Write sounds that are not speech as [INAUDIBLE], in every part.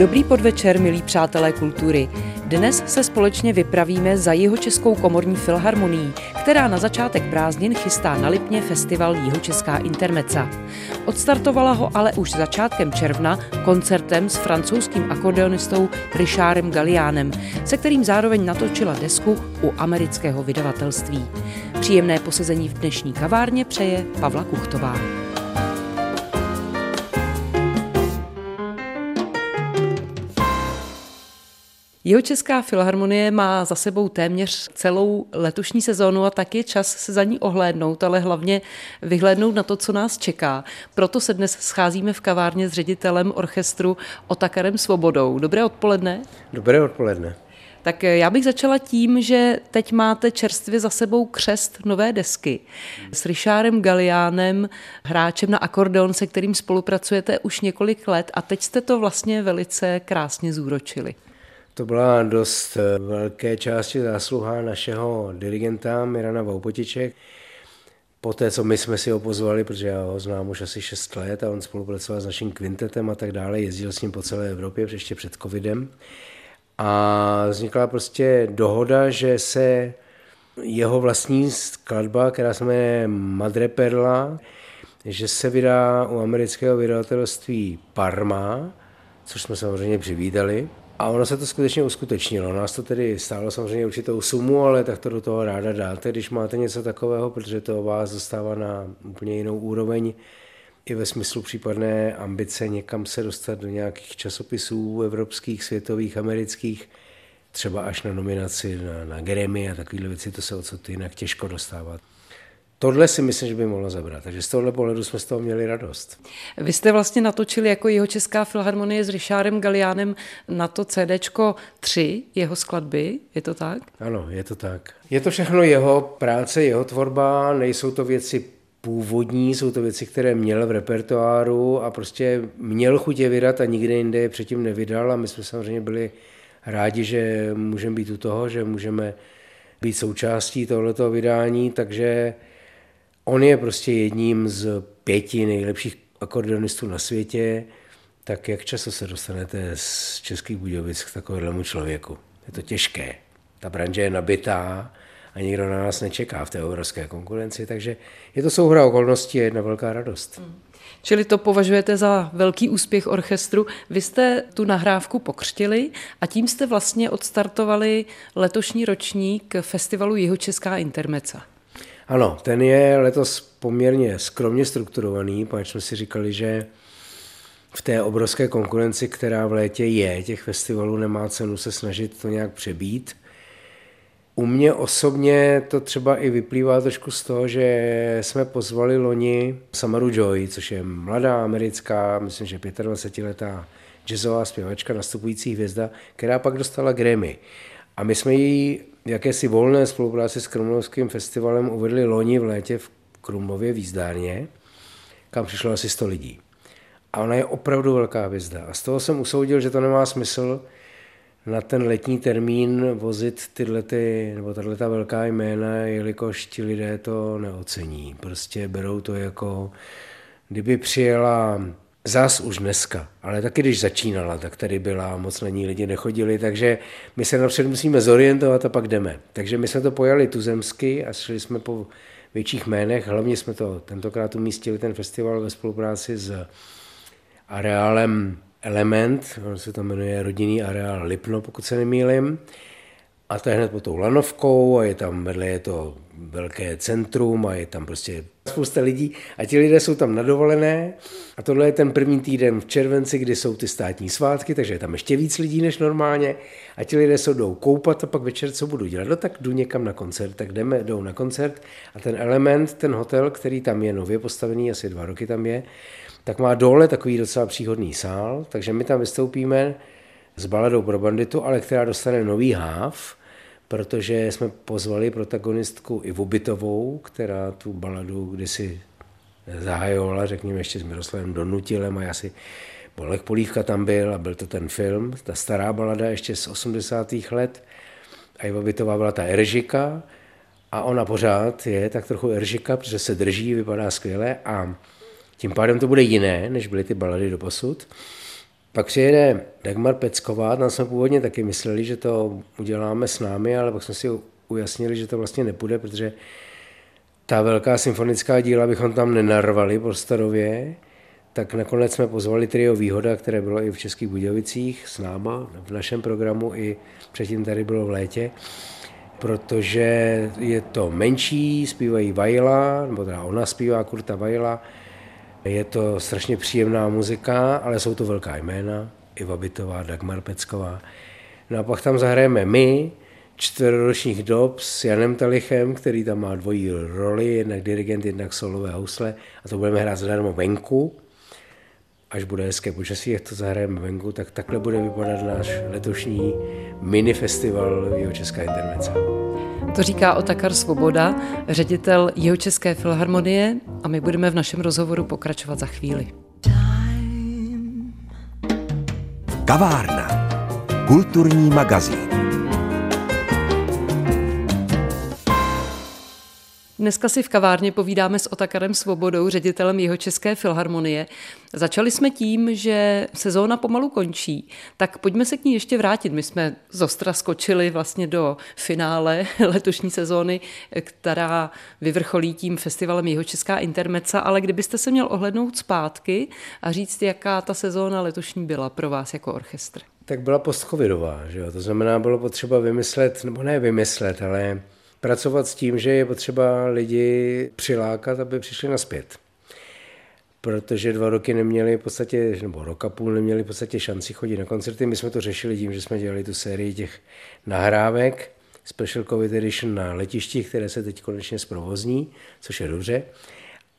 Dobrý podvečer, milí přátelé kultury. Dnes se společně vypravíme za jeho českou komorní filharmonií, která na začátek prázdnin chystá na Lipně festival Jihočeská intermeca. Odstartovala ho ale už začátkem června koncertem s francouzským akordeonistou Richardem Gallianem, se kterým zároveň natočila desku u amerického vydavatelství. Příjemné posezení v dnešní kavárně přeje Pavla Kuchtová. Jeho Česká filharmonie má za sebou téměř celou letošní sezónu a tak je čas se za ní ohlédnout, ale hlavně vyhlédnout na to, co nás čeká. Proto se dnes scházíme v kavárně s ředitelem orchestru Otakarem Svobodou. Dobré odpoledne. Dobré odpoledne. Tak já bych začala tím, že teď máte čerstvě za sebou křest nové desky s Richardem Galiánem, hráčem na akordeon, se kterým spolupracujete už několik let a teď jste to vlastně velice krásně zúročili. To byla dost eh, velké části zásluha našeho dirigenta Mirana Vaupotiček. Poté, co my jsme si ho pozvali, protože já ho znám už asi 6 let a on spolupracoval s naším kvintetem a tak dále, jezdil s ním po celé Evropě, ještě před covidem. A vznikla prostě dohoda, že se jeho vlastní skladba, která se jmenuje Madre Perla, že se vydá u amerického vydavatelství Parma, což jsme samozřejmě přivítali. A ono se to skutečně uskutečnilo. Nás to tedy stálo samozřejmě určitou sumu, ale tak to do toho ráda dáte, když máte něco takového, protože to vás dostává na úplně jinou úroveň i ve smyslu případné ambice někam se dostat do nějakých časopisů evropských, světových, amerických, třeba až na nominaci na, na Grammy a takovéhle věci, to se odsud jinak těžko dostávat. Tohle si myslím, že by mohlo zabrat. Takže z tohohle pohledu jsme z toho měli radost. Vy jste vlastně natočili jako jeho Česká filharmonie s Richardem Galiánem na to CDčko 3 jeho skladby, je to tak? Ano, je to tak. Je to všechno jeho práce, jeho tvorba, nejsou to věci původní, jsou to věci, které měl v repertoáru a prostě měl chutě vydat a nikde jinde je předtím nevydal a my jsme samozřejmě byli rádi, že můžeme být u toho, že můžeme být součástí tohoto vydání, takže On je prostě jedním z pěti nejlepších akordeonistů na světě, tak jak často se dostanete z Českých Budějovic k takovému člověku? Je to těžké. Ta branže je nabitá a nikdo na nás nečeká v té obrovské konkurenci, takže je to souhra okolností a jedna velká radost. Hmm. Čili to považujete za velký úspěch orchestru. Vy jste tu nahrávku pokřtili a tím jste vlastně odstartovali letošní ročník festivalu Jihočeská intermeca. Ano, ten je letos poměrně skromně strukturovaný, protože jsme si říkali, že v té obrovské konkurenci, která v létě je, těch festivalů nemá cenu se snažit to nějak přebít. U mě osobně to třeba i vyplývá trošku z toho, že jsme pozvali loni Samaru Joy, což je mladá americká, myslím, že 25-letá jazzová zpěvačka, nastupující hvězda, která pak dostala Grammy. A my jsme ji jakési volné spolupráci s Krumlovským festivalem uvedli loni v létě v Krumlově výzdárně, kam přišlo asi 100 lidí. A ona je opravdu velká hvězda. A z toho jsem usoudil, že to nemá smysl na ten letní termín vozit tyhle ty, nebo tato velká jména, jelikož ti lidé to neocení. Prostě berou to jako, kdyby přijela Zas už dneska, ale taky když začínala, tak tady byla, moc na ní lidi nechodili, takže my se napřed musíme zorientovat a pak jdeme. Takže my jsme to pojali tuzemsky a šli jsme po větších jménech, hlavně jsme to tentokrát umístili ten festival ve spolupráci s areálem Element, on se to jmenuje rodinný areál Lipno, pokud se nemýlim. A to je hned pod tou lanovkou a je tam vedle je to velké centrum a je tam prostě spousta lidí a ti lidé jsou tam nadovolené. A tohle je ten první týden v červenci, kdy jsou ty státní svátky, takže je tam ještě víc lidí než normálně. A ti lidé se jdou koupat a pak večer co budu dělat? No tak jdu někam na koncert, tak jdeme, jdou na koncert. A ten element, ten hotel, který tam je nově postavený, asi dva roky tam je, tak má dole takový docela příhodný sál, takže my tam vystoupíme s baladou pro banditu, ale která dostane nový háv, protože jsme pozvali protagonistku Ivu Bytovou, která tu baladu kdysi zahajovala, řekněme ještě s Miroslavem Donutilem a já si Bolek Polívka tam byl a byl to ten film, ta stará balada ještě z 80. let a Iva Bytová byla ta Eržika a ona pořád je tak trochu Eržika, protože se drží, vypadá skvěle a tím pádem to bude jiné, než byly ty balady do posud. Pak přijede Dagmar Pecková, tam jsme původně taky mysleli, že to uděláme s námi, ale pak jsme si ujasnili, že to vlastně nepůjde, protože ta velká symfonická díla bychom tam nenarvali prostorově, tak nakonec jsme pozvali trio Výhoda, které bylo i v Českých Budějovicích s náma v našem programu, i předtím tady bylo v létě, protože je to menší, zpívají Vajla, nebo teda ona zpívá Kurta Vajla, je to strašně příjemná muzika, ale jsou to velká jména, Iva Bitová, Dagmar Pecková. No a pak tam zahrajeme my, čtvroročních dob s Janem Talichem, který tam má dvojí roli, jednak dirigent, jednak solové housle a to budeme hrát zadarmo venku. Až bude hezké počasí, jak to zahrajeme venku, tak takhle bude vypadat náš letošní mini festival Jeho Česká intermece. To říká Otakar Svoboda, ředitel Jeho České filharmonie a my budeme v našem rozhovoru pokračovat za chvíli. Kavárna. Kulturní magazín. Dneska si v kavárně povídáme s Otakarem Svobodou, ředitelem jeho České filharmonie. Začali jsme tím, že sezóna pomalu končí, tak pojďme se k ní ještě vrátit. My jsme z Ostra skočili vlastně do finále [LAUGHS] letošní sezóny, která vyvrcholí tím festivalem jeho Česká intermeca, ale kdybyste se měl ohlednout zpátky a říct, jaká ta sezóna letošní byla pro vás jako orchestr. Tak byla postcovidová, že jo? to znamená, bylo potřeba vymyslet, nebo ne vymyslet, ale pracovat s tím, že je potřeba lidi přilákat, aby přišli naspět. Protože dva roky neměli v podstatě, nebo rok a půl neměli v podstatě šanci chodit na koncerty. My jsme to řešili tím, že jsme dělali tu sérii těch nahrávek, Special Covid Edition na letišti, které se teď konečně zprovozní, což je dobře.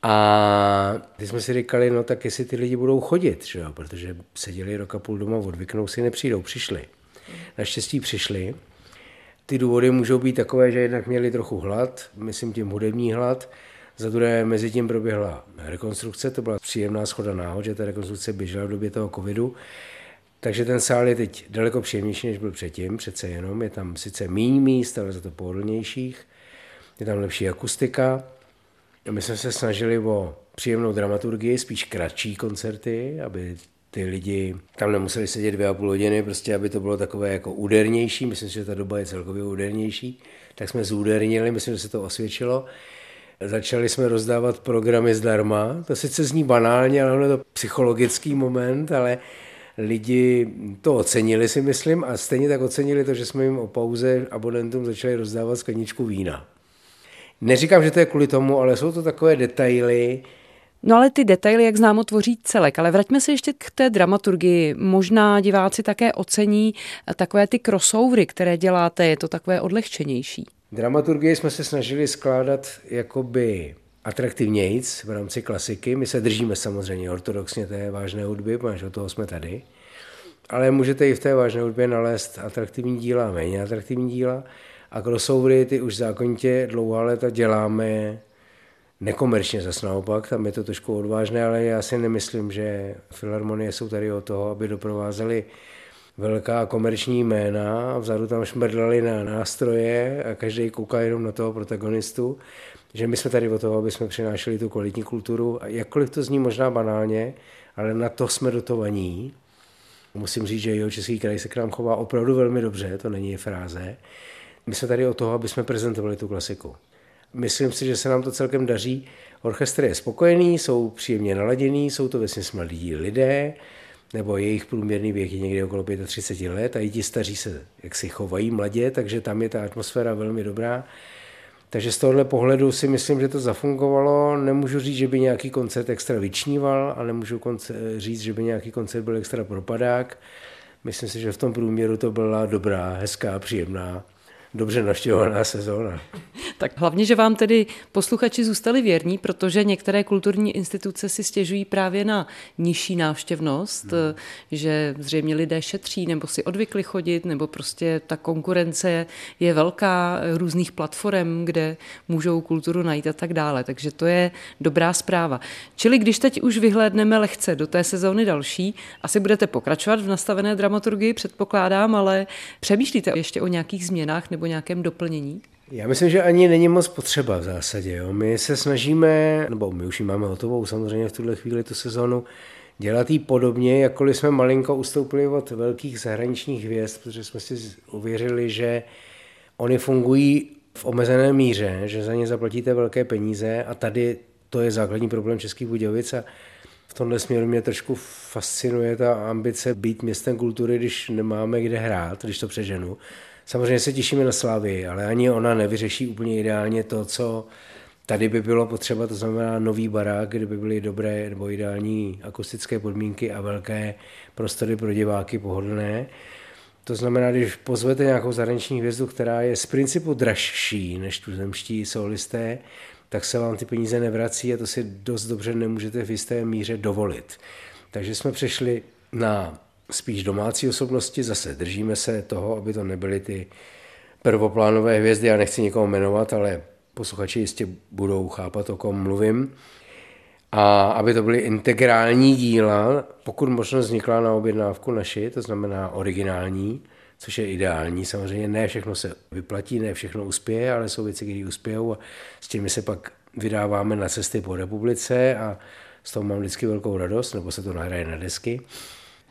A ty jsme si říkali, no tak jestli ty lidi budou chodit, že jo? protože seděli rok a půl doma, odvyknou si, nepřijdou, přišli. Naštěstí přišli ty důvody můžou být takové, že jednak měli trochu hlad, myslím tím hudební hlad, za druhé mezi tím proběhla rekonstrukce, to byla příjemná schoda náhod, že ta rekonstrukce běžela v době toho covidu, takže ten sál je teď daleko příjemnější, než byl předtím, přece jenom. Je tam sice méně míst, ale za to pohodlnějších. Je tam lepší akustika. My jsme se snažili o příjemnou dramaturgii, spíš kratší koncerty, aby ty lidi tam nemuseli sedět dvě a půl hodiny, prostě aby to bylo takové jako údernější, myslím si, že ta doba je celkově údernější, tak jsme zúdernili, myslím, že se to osvědčilo. Začali jsme rozdávat programy zdarma, to sice zní banálně, ale je to psychologický moment, ale lidi to ocenili si myslím a stejně tak ocenili to, že jsme jim o pauze abonentům začali rozdávat skleničku vína. Neříkám, že to je kvůli tomu, ale jsou to takové detaily, No ale ty detaily, jak známo, tvoří celek. Ale vraťme se ještě k té dramaturgii. Možná diváci také ocení takové ty crossovery, které děláte, je to takové odlehčenější. Dramaturgii jsme se snažili skládat jakoby atraktivnějíc v rámci klasiky. My se držíme samozřejmě ortodoxně té vážné hudby, protože od toho jsme tady. Ale můžete i v té vážné hudbě nalézt atraktivní díla méně atraktivní díla. A crossovery ty už zákonitě dlouhá léta děláme nekomerčně zase naopak, tam je to trošku odvážné, ale já si nemyslím, že filharmonie jsou tady o toho, aby doprovázeli velká komerční jména, vzadu tam šmrdlali na nástroje a každý kouká jenom na toho protagonistu, že my jsme tady o toho, aby jsme přinášeli tu kvalitní kulturu. A jakkoliv to zní možná banálně, ale na to jsme dotovaní. Musím říct, že jeho český kraj se k nám chová opravdu velmi dobře, to není fráze. My jsme tady o toho, aby jsme prezentovali tu klasiku. Myslím si, že se nám to celkem daří. Orchestr je spokojený, jsou příjemně naladěný, jsou to vesně mladí lidé, nebo jejich průměrný věk je někdy okolo 35 let a i ti staří se jak si chovají mladě, takže tam je ta atmosféra velmi dobrá. Takže z tohohle pohledu si myslím, že to zafungovalo. Nemůžu říct, že by nějaký koncert extra vyčníval a nemůžu říct, že by nějaký koncert byl extra propadák. Myslím si, že v tom průměru to byla dobrá, hezká, příjemná dobře naštěvovaná sezóna. Tak hlavně, že vám tedy posluchači zůstali věrní, protože některé kulturní instituce si stěžují právě na nižší návštěvnost, hmm. že zřejmě lidé šetří nebo si odvykli chodit, nebo prostě ta konkurence je velká různých platform, kde můžou kulturu najít a tak dále. Takže to je dobrá zpráva. Čili když teď už vyhlédneme lehce do té sezóny další, asi budete pokračovat v nastavené dramaturgii, předpokládám, ale přemýšlíte ještě o nějakých změnách nebo nějakém doplnění? Já myslím, že ani není moc potřeba v zásadě. Jo. My se snažíme, nebo my už ji máme hotovou samozřejmě v tuhle chvíli tu sezonu, dělat jí podobně, jakkoliv jsme malinko ustoupili od velkých zahraničních hvězd, protože jsme si uvěřili, že oni fungují v omezené míře, že za ně zaplatíte velké peníze a tady to je základní problém Českých Budějovic a v tomhle směru mě trošku fascinuje ta ambice být městem kultury, když nemáme kde hrát, když to přeženu. Samozřejmě se těšíme na Slávy, ale ani ona nevyřeší úplně ideálně to, co tady by bylo potřeba, to znamená nový barák, kde by byly dobré nebo ideální akustické podmínky a velké prostory pro diváky pohodlné. To znamená, když pozvete nějakou zahraniční hvězdu, která je z principu dražší než tuzemští solisté, tak se vám ty peníze nevrací a to si dost dobře nemůžete v jisté míře dovolit. Takže jsme přešli na spíš domácí osobnosti, zase držíme se toho, aby to nebyly ty prvoplánové hvězdy, já nechci nikoho jmenovat, ale posluchači jistě budou chápat, o kom mluvím. A aby to byly integrální díla, pokud možno vznikla na objednávku naši, to znamená originální, což je ideální. Samozřejmě ne všechno se vyplatí, ne všechno uspěje, ale jsou věci, které uspějou a s těmi se pak vydáváme na cesty po republice a z toho mám vždycky velkou radost, nebo se to nahraje na desky.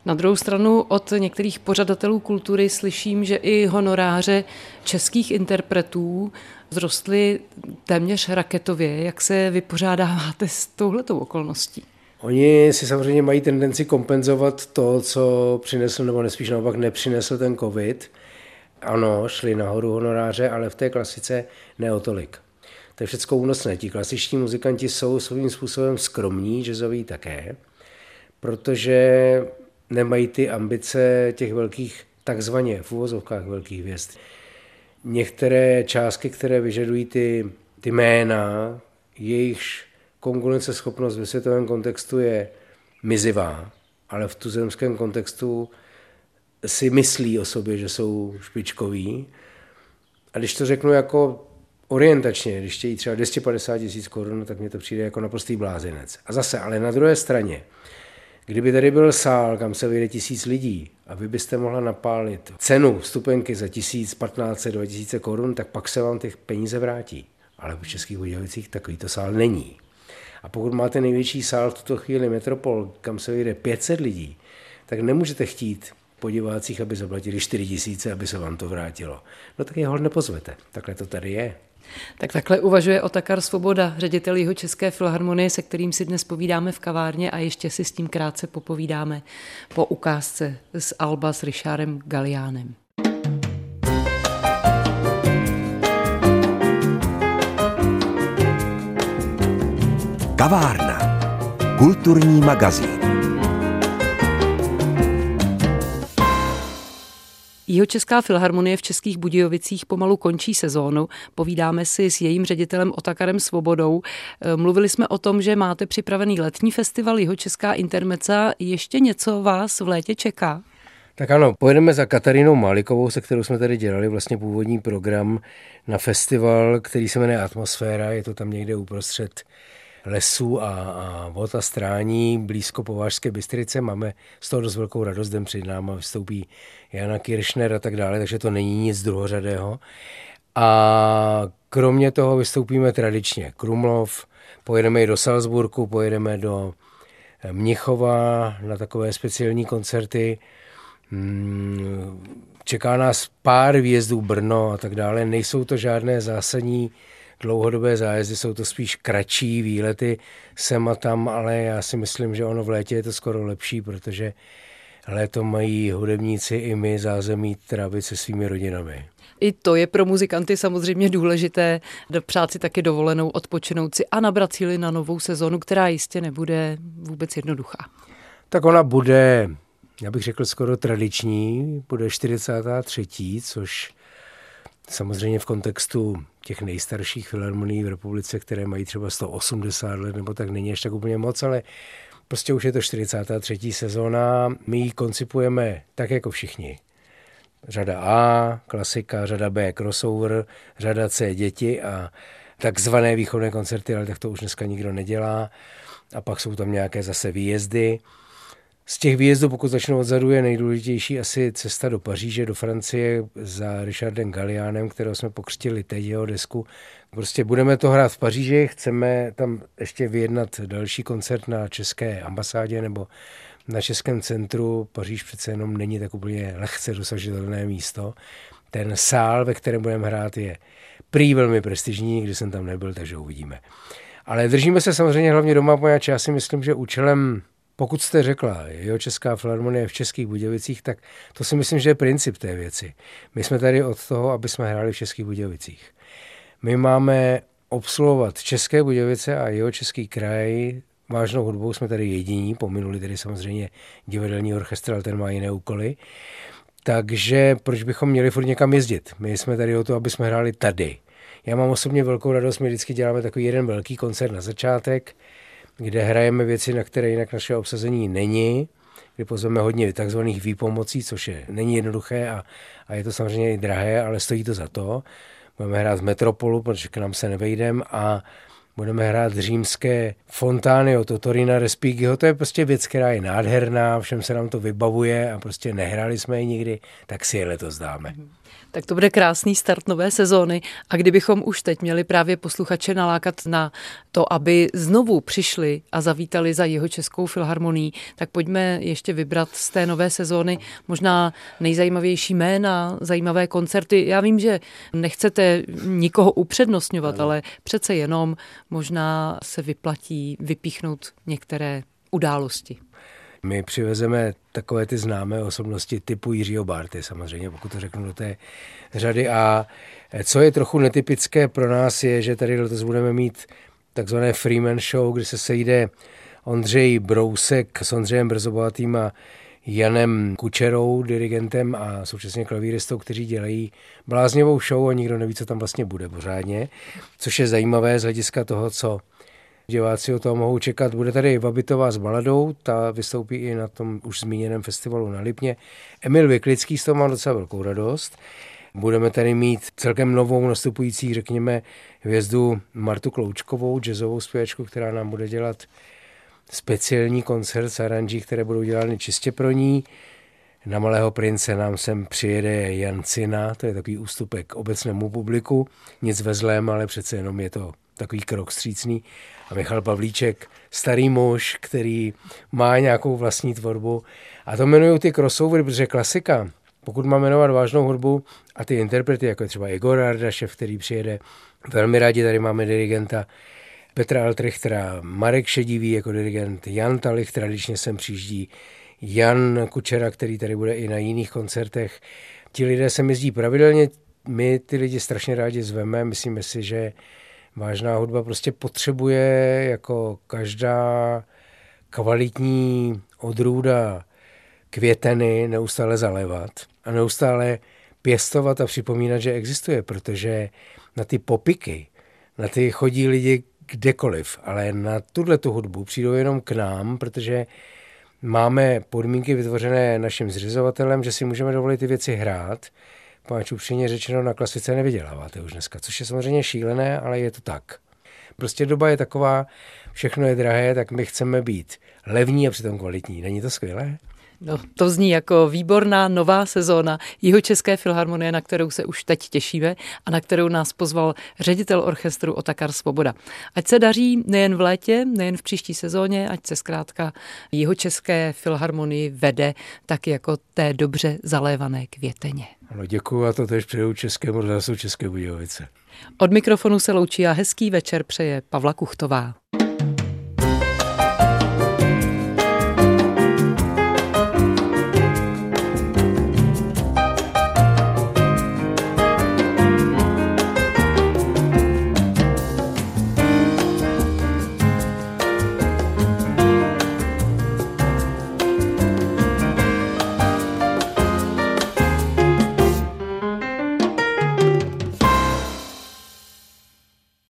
Na druhou stranu od některých pořadatelů kultury slyším, že i honoráře českých interpretů vzrostly téměř raketově. Jak se vypořádáváte s touhletou okolností? Oni si samozřejmě mají tendenci kompenzovat to, co přinesl, nebo nespíš naopak nepřinesl ten covid. Ano, šli nahoru honoráře, ale v té klasice ne o tolik. To je všechno únosné. Ti klasičtí muzikanti jsou svým způsobem skromní, jazzoví také, protože nemají ty ambice těch velkých, takzvaně v uvozovkách velkých hvězd. Některé částky, které vyžadují ty, ty jména, jejichž konkurenceschopnost ve světovém kontextu je mizivá, ale v tuzemském kontextu si myslí o sobě, že jsou špičkoví. A když to řeknu jako orientačně, když chtějí třeba 250 tisíc korun, tak mi to přijde jako naprostý blázinec. A zase, ale na druhé straně, kdyby tady byl sál, kam se vyjde tisíc lidí a vy byste mohla napálit cenu vstupenky za tisíc, 15, 2000 korun, tak pak se vám těch peníze vrátí. Ale v Českých Budějovicích takovýto sál není. A pokud máte největší sál v tuto chvíli Metropol, kam se vyjde 500 lidí, tak nemůžete chtít po divácích, aby zaplatili 4 tisíce, aby se vám to vrátilo. No tak je hol nepozvete. Takhle to tady je. Tak takhle uvažuje Otakar Svoboda, ředitel jeho České filharmonie, se kterým si dnes povídáme v kavárně a ještě si s tím krátce popovídáme po ukázce z Alba s Richardem Galiánem. Kavárna. Kulturní magazín. Jihočeská filharmonie v Českých Budějovicích pomalu končí sezónu. Povídáme si s jejím ředitelem Otakarem Svobodou. E, mluvili jsme o tom, že máte připravený letní festival Jihočeská intermeca. Ještě něco vás v létě čeká? Tak ano, pojedeme za Katarinou Málikovou, se kterou jsme tady dělali vlastně původní program na festival, který se jmenuje Atmosféra. Je to tam někde uprostřed lesů a, a vod a strání blízko Povážské Bystrice. Máme z toho dost velkou radost, den před náma vystoupí Jana Kiršner a tak dále, takže to není nic druhořadého. A kromě toho vystoupíme tradičně Krumlov, pojedeme i do Salzburku, pojedeme do Mnichova na takové speciální koncerty. Hmm, čeká nás pár výjezdů Brno a tak dále. Nejsou to žádné zásadní dlouhodobé zájezdy, jsou to spíš kratší výlety sem a tam, ale já si myslím, že ono v létě je to skoro lepší, protože léto mají hudebníci i my zázemí trávit se svými rodinami. I to je pro muzikanty samozřejmě důležité, dopřát si taky dovolenou, odpočinout si a nabrat síly na novou sezonu, která jistě nebude vůbec jednoduchá. Tak ona bude, já bych řekl, skoro tradiční, bude 43., což samozřejmě v kontextu těch nejstarších filharmonií v republice, které mají třeba 180 let, nebo tak není až tak úplně moc, ale prostě už je to 43. sezóna. My ji koncipujeme tak jako všichni. Řada A, klasika, řada B, crossover, řada C, děti a takzvané výchovné koncerty, ale tak to už dneska nikdo nedělá. A pak jsou tam nějaké zase výjezdy. Z těch výjezdů, pokud začnu odzadu, je nejdůležitější asi cesta do Paříže, do Francie za Richardem Gallianem, kterého jsme pokřtili teď jeho desku. Prostě budeme to hrát v Paříži, chceme tam ještě vyjednat další koncert na české ambasádě nebo na Českém centru. Paříž přece jenom není tak úplně lehce dosažitelné místo. Ten sál, ve kterém budeme hrát, je prý velmi prestižní, když jsem tam nebyl, takže uvidíme. Ale držíme se samozřejmě hlavně doma, poněvadž já si myslím, že účelem pokud jste řekla, jeho Česká filharmonie v Českých Budějovicích, tak to si myslím, že je princip té věci. My jsme tady od toho, aby jsme hráli v Českých Budějovicích. My máme obsluhovat České Budějovice a jeho Český kraj. Vážnou hudbou jsme tady jediní, pominuli tedy samozřejmě divadelní orchestr, ale ten má jiné úkoly. Takže proč bychom měli furt někam jezdit? My jsme tady o to, aby jsme hráli tady. Já mám osobně velkou radost, my vždycky děláme takový jeden velký koncert na začátek, kde hrajeme věci, na které jinak naše obsazení není, kdy pozveme hodně takzvaných výpomocí, což je, není jednoduché a, a je to samozřejmě i drahé, ale stojí to za to. Budeme hrát v Metropolu, protože k nám se nevejdem a budeme hrát římské fontány od Totorina Respighiho. To je prostě věc, která je nádherná, všem se nám to vybavuje a prostě nehráli jsme ji nikdy, tak si je letos dáme. Mm-hmm. Tak to bude krásný start nové sezóny a kdybychom už teď měli právě posluchače nalákat na to, aby znovu přišli a zavítali za jeho českou filharmonii, tak pojďme ještě vybrat z té nové sezóny možná nejzajímavější jména, zajímavé koncerty. Já vím, že nechcete nikoho upřednostňovat, ano. ale přece jenom možná se vyplatí vypíchnout některé události. My přivezeme takové ty známé osobnosti typu Jiřího Barty, samozřejmě, pokud to řeknu do té řady. A co je trochu netypické pro nás je, že tady letos budeme mít takzvané Freeman Show, kde se sejde Ondřej Brousek s Ondřejem Brzobohatým a Janem Kučerou, dirigentem a současně klavíristou, kteří dělají bláznivou show a nikdo neví, co tam vlastně bude pořádně, což je zajímavé z hlediska toho, co Diváci o toho mohou čekat. Bude tady Vabitová s baladou, ta vystoupí i na tom už zmíněném festivalu na Lipně. Emil Vyklický z toho má docela velkou radost. Budeme tady mít celkem novou nastupující, řekněme, hvězdu Martu Kloučkovou, jazzovou zpěvačku, která nám bude dělat speciální koncert s aranží, které budou dělány čistě pro ní. Na Malého prince nám sem přijede Jan Cina, to je takový ústupek obecnému publiku. Nic ve zlém, ale přece jenom je to takový krok střícný. A Michal Pavlíček, starý muž, který má nějakou vlastní tvorbu. A to jmenují ty crossovery, protože klasika, pokud má jmenovat vážnou hudbu a ty interprety, jako je třeba Igor Ardašev, který přijede, velmi rádi tady máme dirigenta Petra Altrichtera, Marek Šedivý jako dirigent, Jan Talich tradičně sem přijíždí, Jan Kučera, který tady bude i na jiných koncertech. Ti lidé se jezdí pravidelně, my ty lidi strašně rádi zveme, myslíme si, že vážná hudba prostě potřebuje jako každá kvalitní odrůda květeny neustále zalévat a neustále pěstovat a připomínat, že existuje, protože na ty popiky, na ty chodí lidi kdekoliv, ale na tuhle tu hudbu přijdou jenom k nám, protože máme podmínky vytvořené naším zřizovatelem, že si můžeme dovolit ty věci hrát Páč upřímně řečeno na klasice nevyděláváte už dneska, což je samozřejmě šílené, ale je to tak. Prostě doba je taková, všechno je drahé, tak my chceme být levní a přitom kvalitní. Není to skvělé? No, to zní jako výborná nová sezóna Jeho České filharmonie, na kterou se už teď těšíme a na kterou nás pozval ředitel orchestru Otakar Svoboda. Ať se daří nejen v létě, nejen v příští sezóně, ať se zkrátka Jeho České filharmonii vede tak jako té dobře zalévané květeně. Ano, děkuji a to tež přeju Českému rozhlasu České Budějovice. Od mikrofonu se loučí a hezký večer přeje Pavla Kuchtová.